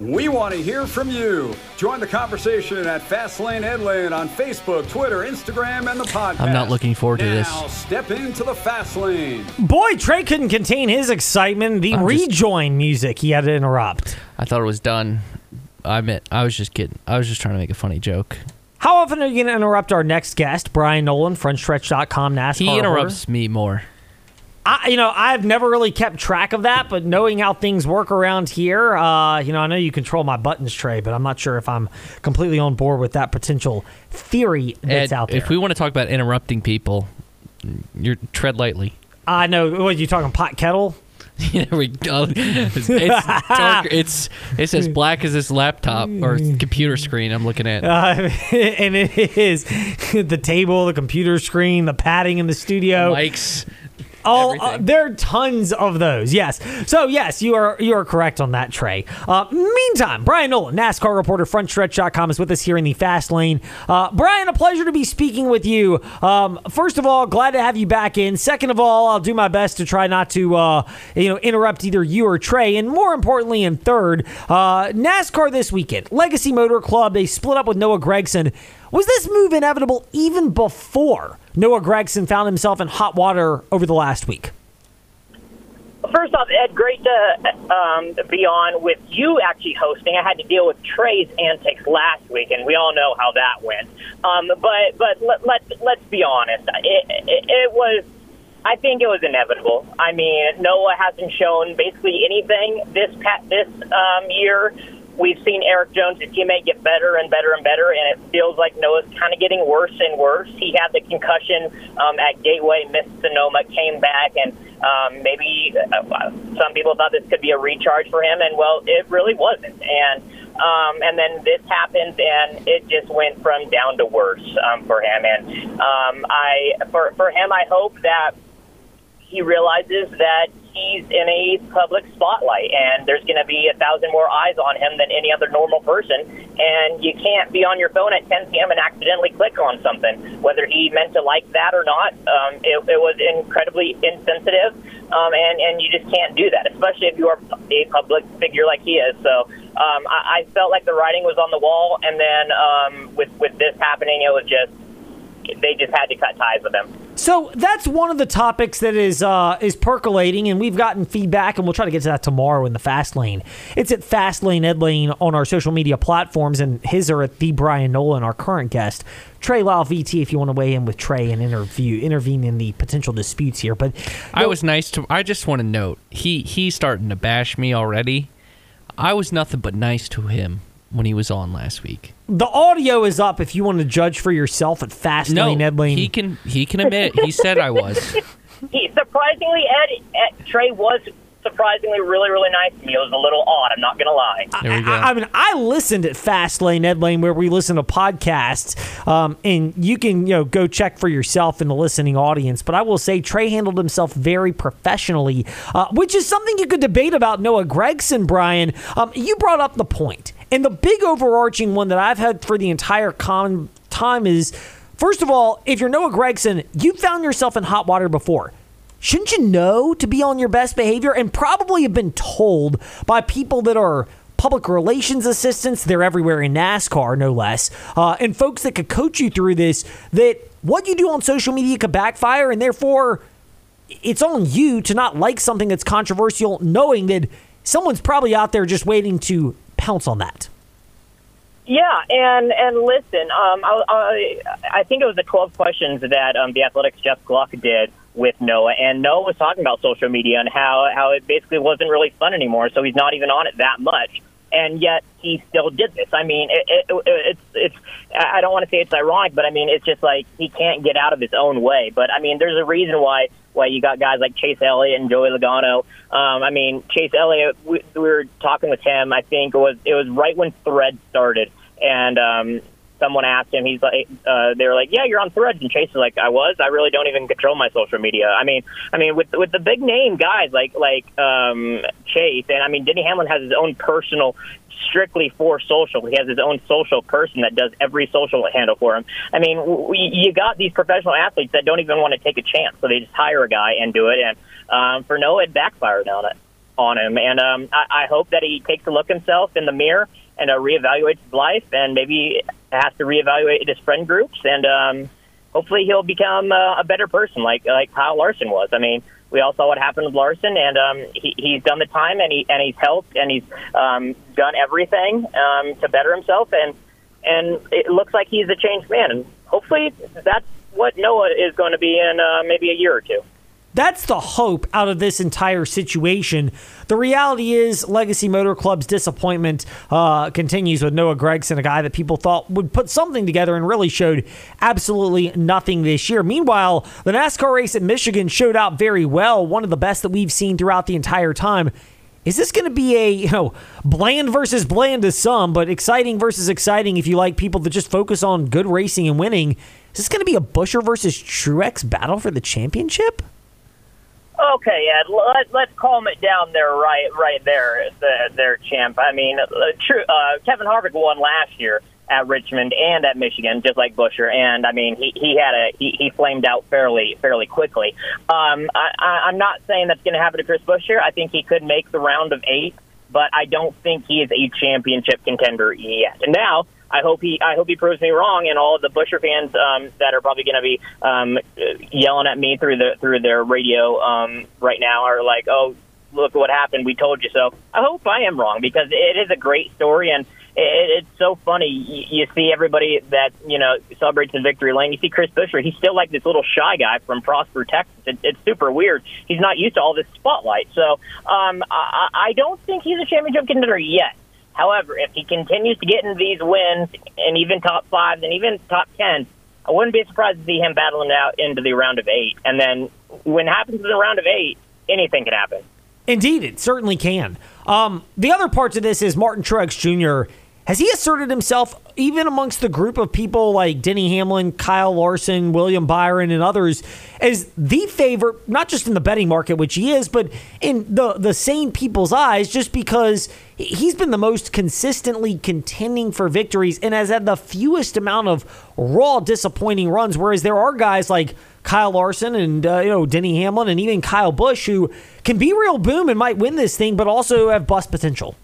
We want to hear from you. Join the conversation at Fastlane Ed Lane on Facebook, Twitter, Instagram, and the podcast. I'm not looking forward to this. Now step into the fast lane. Boy, Trey couldn't contain his excitement. The I'm just- rejoin music he had to interrupt. I thought it was done. I admit, I was just kidding. I was just trying to make a funny joke. How often are you going to interrupt our next guest, Bryan Nolen, Frontstretch.com NASCAR? He interrupts me more. I, you know, I've never really kept track of that, but knowing how things work around here, uh, you know, I know you control my buttons tray, but I'm not sure if I'm completely on board with that potential theory that's Ed, out there. If we want to talk about interrupting people, you're tread lightly. I know. What you talking pot kettle? there we go. It's, it's, dark- it's it's as black as this laptop or computer screen I'm looking at. Uh, and it is the table, the computer screen, the padding in the studio. Mics. Oh, uh, there are tons of those. Yes. So yes, you are you are correct on that, Trey. Uh, meantime, Bryan Nolen, NASCAR reporter, FrontStretch.com, is with us here in the fast lane. Uh, Bryan, a pleasure to be speaking with you. Um, first of all, glad to have you back in. Second of all, I'll do my best to try not to uh, you know interrupt either you or Trey. And more importantly, and third, uh, NASCAR this weekend, Legacy Motor Club. They split up with Noah Gragson. Was this move inevitable even before Noah Gragson found himself in hot water over the last week? First off, Ed, great to um, be on with you actually hosting. I had to deal with Trey's antics last week, and we all know how that went. Um, but but let, let, let's be honest. It, it, it was, I think it was inevitable. I mean, Noah hasn't shown basically anything this this um, year. We've seen Erik Jones, teammate, get better and better and better, and it feels like Noah's kind of getting worse and worse. He had the concussion um, at Gateway, missed Sonoma, came back, and um, maybe uh, some people thought this could be a recharge for him, and well, it really wasn't. And um, and then this happens, and it just went from down to worse um, for him. And um, I, for for him, I hope that he realizes that he's in a public spotlight and there's going to be a thousand more eyes on him than any other normal person. And you can't be on your phone at 10 p.m. and accidentally click on something, whether he meant to like that or not. Um, it, it was incredibly insensitive, um, and, and you just can't do that, especially if you are a public figure like he is. So um, I, I felt like the writing was on the wall, and then um, with, with this happening, it was just, they just had to cut ties with him. So that's one of the topics that is uh, is percolating, and we've gotten feedback, and we'll try to get to that tomorrow in the Fast Lane. It's at Fast Lane Ed Lane on our social media platforms, and his are at the Bryan Nolen, our current guest. Trey Lau VT, if you want to weigh in with Trey and interview intervene in the potential disputes here. But I was nice to. I just want to note he he's starting to bash me already. I was nothing but nice to him when he was on last week. the audio is up if you want to judge for yourself at Fast No, Lane Ed Lane. he can he can admit he said I was. he surprisingly Ed, Ed Trey was surprisingly really really nice to me. It was a little odd. I'm not gonna lie. There we go. I, I mean, I listened at Fast Lane, Ed Lane, where we listen to podcasts, um, and you can you know go check for yourself in the listening audience. But I will say Trey handled himself very professionally, uh, which is something you could debate about Noah Gragson. Bryan, um, you brought up the point, and the big overarching one that I've had for the entire con- time is. First of all, if you're Noah Gragson, you found yourself in hot water before. Shouldn't you know to be on your best behavior and probably have been told by people that are public relations assistants? They're everywhere in NASCAR, no less, uh, and folks that could coach you through this. That what you do on social media could backfire, and therefore it's on you to not like something that's controversial, knowing that someone's probably out there just waiting to pounce on that. Yeah, and and listen, um, I, I I think it was the twelve questions that um, the Athletic's Jeff Gluck did with Noah, and Noah was talking about social media and how how it basically wasn't really fun anymore, so he's not even on it that much, and yet he still did this. I mean, it, it, it's it's I don't want to say it's ironic, but I mean it's just like he can't get out of his own way. But I mean, there's a reason why why you got guys like Chase Elliott and Joey Logano. Um, I mean, Chase Elliott, we, we were talking with him. I think it was it was right when Thread started, and um, someone asked him. He's like, uh, they were like, "Yeah, you're on Threads," and Chase is like, "I was. I really don't even control my social media. I mean, I mean, with with the big name guys like like um, Chase, and I mean, Denny Hamlin has his own personal." Strictly for social, he has his own social person that does every social handle for him. I mean, we, you got these professional athletes that don't even want to take a chance, so they just hire a guy and do it. And um, for Noah, it backfired on it. on him, and um, I, I hope that he takes a look himself in the mirror and uh, reevaluates his life, and maybe has to reevaluate his friend groups, and um, hopefully he'll become uh, a better person, like like Kyle Larson was. I mean, we all saw what happened with Larson, and um, he, he's done the time, and he and he's helped, and he's um, done everything um, to better himself, and and it looks like he's a changed man, and hopefully that's what Noah is going to be in uh, maybe a year or two. That's the hope out of this entire situation. The reality is, Legacy Motor Club's disappointment uh, continues with Noah Gragson, a guy that people thought would put something together and really showed absolutely nothing this year. Meanwhile, the NASCAR race at Michigan showed out very well, one of the best that we've seen throughout the entire time. Is this going to be a you know bland versus bland to some, but exciting versus exciting if you like people that just focus on good racing and winning? Is this going to be a Buescher versus Truex battle for the championship? Okay, Ed. Let, let's calm it down there, right, right there, the, there, champ. I mean, uh, true. Uh, Kevin Harvick won last year at Richmond and at Michigan, just like Buescher. And I mean, he, he had a he, he flamed out fairly fairly quickly. Um, I, I, I'm not saying that's going to happen to Chris Buescher. I think he could make the round of eight, but I don't think he is a championship contender yet. And now I hope he I hope he proves me wrong, and all of the Buescher fans um, that are probably going to be um, yelling at me through the through their radio um, right now are like, "Oh, look what happened! We told you so." I hope I am wrong because it is a great story, and it, it's so funny. You, you see everybody that you know celebrates in victory lane. You see Chris Buescher; he's still like this little shy guy from Prosper, Texas. It, it's super weird. He's not used to all this spotlight, so um, I, I don't think he's a championship contender yet. However, if he continues to get in these wins and even top fives and even top tens, I wouldn't be surprised to see him battling out into the round of eight. And then when it happens in the round of eight, anything can happen. Indeed, it certainly can. Um, the other parts of this is Martin Truex Jr. Has he asserted himself even amongst the group of people like Denny Hamlin, Kyle Larson, William Byron, and others as the favorite, not just in the betting market, which he is, but in the, the sane people's eyes, just because he's been the most consistently contending for victories and has had the fewest amount of raw disappointing runs, whereas there are guys like Kyle Larson and uh, you know Denny Hamlin and even Kyle Busch who can be real boom and might win this thing, but also have bust potential.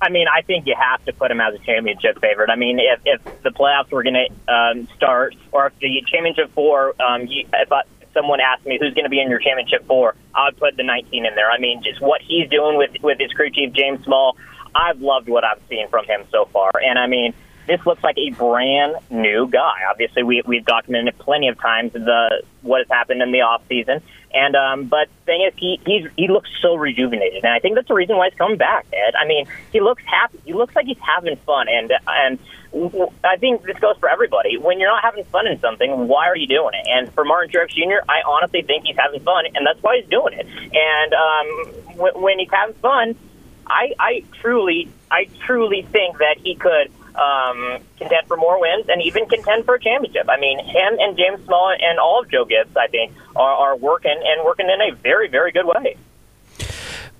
I mean, I think you have to put him as a championship favorite. I mean, if, if the playoffs were going to um, start, or if the championship four, um, you, if, I, if someone asked me who's going to be in your championship four, I would put the 19 in there. I mean, just what he's doing with with his crew chief James Small, I've loved what I've seen from him so far. And I mean, this looks like a brand new guy. Obviously, we, we've documented plenty of times the what has happened in the off season, and um, but thing is, he he's, he looks so rejuvenated, and I think that's the reason why he's coming back. Ed, I mean, he looks happy. He looks like he's having fun, and and I think this goes for everybody. When you're not having fun in something, why are you doing it? And for Martin Truex Jr., I honestly think he's having fun, and that's why he's doing it. And um, when, when he's having fun, I, I truly, I truly think that he could um, contend for more wins and even contend for a championship. I mean, him and James Small and all of Joe Gibbs, I think, are, are working and working in a very, very good way.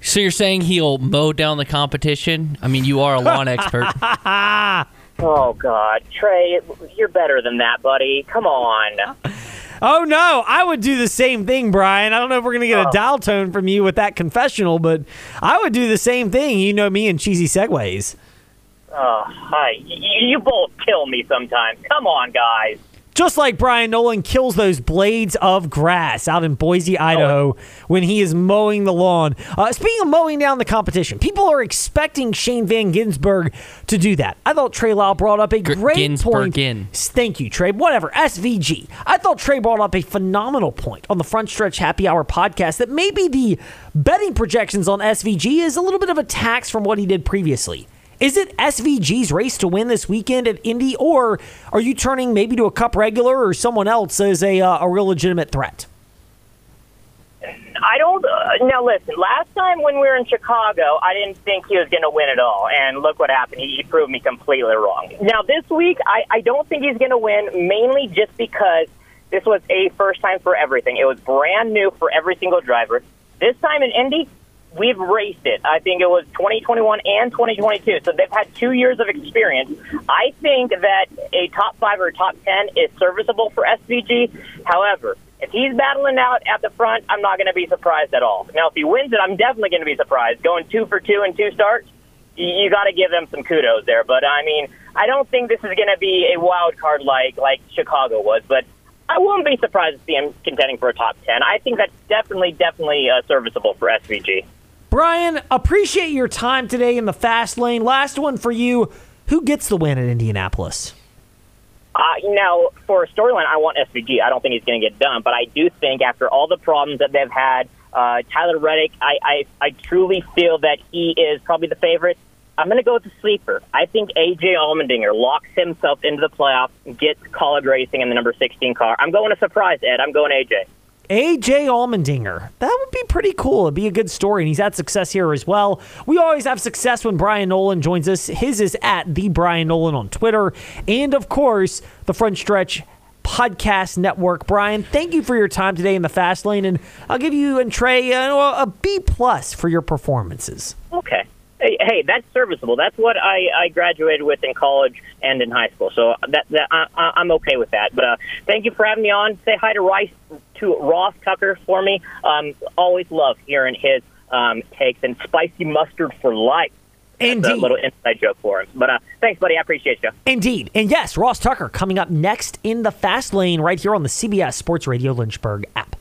So you're saying he'll mow down the competition? I mean, you are a lawn expert. oh God, Trey, you're better than that, buddy. Come on. Oh no, I would do the same thing, Bryan. I don't know if we're gonna get a dial tone from you with that confessional, but I would do the same thing. You know me and cheesy segues. Oh, hi. You, you both kill me sometimes. Come on, guys. Just like Bryan Nolen kills those blades of grass out in Boise, Idaho, oh. when he is mowing the lawn. Uh, speaking of mowing down the competition, people are expecting Shane van Gisbergen to do that. I thought Trey Lau brought up a great Ginsburg point. In. Thank you, Trey. Whatever. SVG. I thought Trey brought up a phenomenal point on the Front Stretch Happy Hour podcast that maybe the betting projections on SVG is a little bit of a tax from what he did previously. Is it SVG's race to win this weekend at Indy, or are you turning maybe to a Cup regular or someone else as a, uh, a real legitimate threat? I don't. Uh, now, listen. Last time when we were in Chicago, I didn't think he was going to win at all, and look what happened. He, he proved me completely wrong. Now, this week, I, I don't think he's going to win, mainly just because this was a first time for everything. It was brand new for every single driver. This time in Indy, we've raced it. I think it was 2021 and 2022. So they've had two years of experience. I think that a top five or top 10 is serviceable for SVG. However, If he's battling out at the front, I'm not going to be surprised at all. Now, if he wins it, I'm definitely going to be surprised. Going two for two in two starts, you, got to give them some kudos there. But I mean, I don't think this is going to be a wild card like like Chicago was. But I wouldn't be surprised to see him contending for a top ten. I think that's definitely definitely uh, serviceable for SVG. Bryan, appreciate your time today in the fast lane. Last one for you. Who gets the win at Indianapolis? Uh, for a storyline, I want SVG. I don't think he's going to get done, but I do think after all the problems that they've had, uh, Tyler Reddick, I, I, I truly feel that he is probably the favorite. I'm going to go with the sleeper. I think AJ Allmendinger locks himself into the playoffs gets Kaulig Racing in the number 16 car. I'm going a surprise, Ed. I'm going AJ. AJ Allmendinger. That would be pretty cool. It'd be a good story, and he's had success here as well. We always have success when Bryan Nolen joins us. His is at the Bryan Nolen on Twitter, and of course, the Front Stretch Podcast Network. Bryan, thank you for your time today in the fast lane, and I'll give you and Trey uh, a B plus for your performances. Okay. Hey, hey, that's serviceable. That's what I, I graduated with in college and in high school. So that, that I, I'm okay with that. But uh, thank you for having me on. Say hi to Rice to Ross Tucker for me. Um, always love hearing his um, takes and spicy mustard for life. Indeed. a little inside joke for him. But uh, thanks, buddy. I appreciate you. Indeed. And yes, Ross Tucker coming up next in the fast lane right here on the CBS Sports Radio Lynchburg app.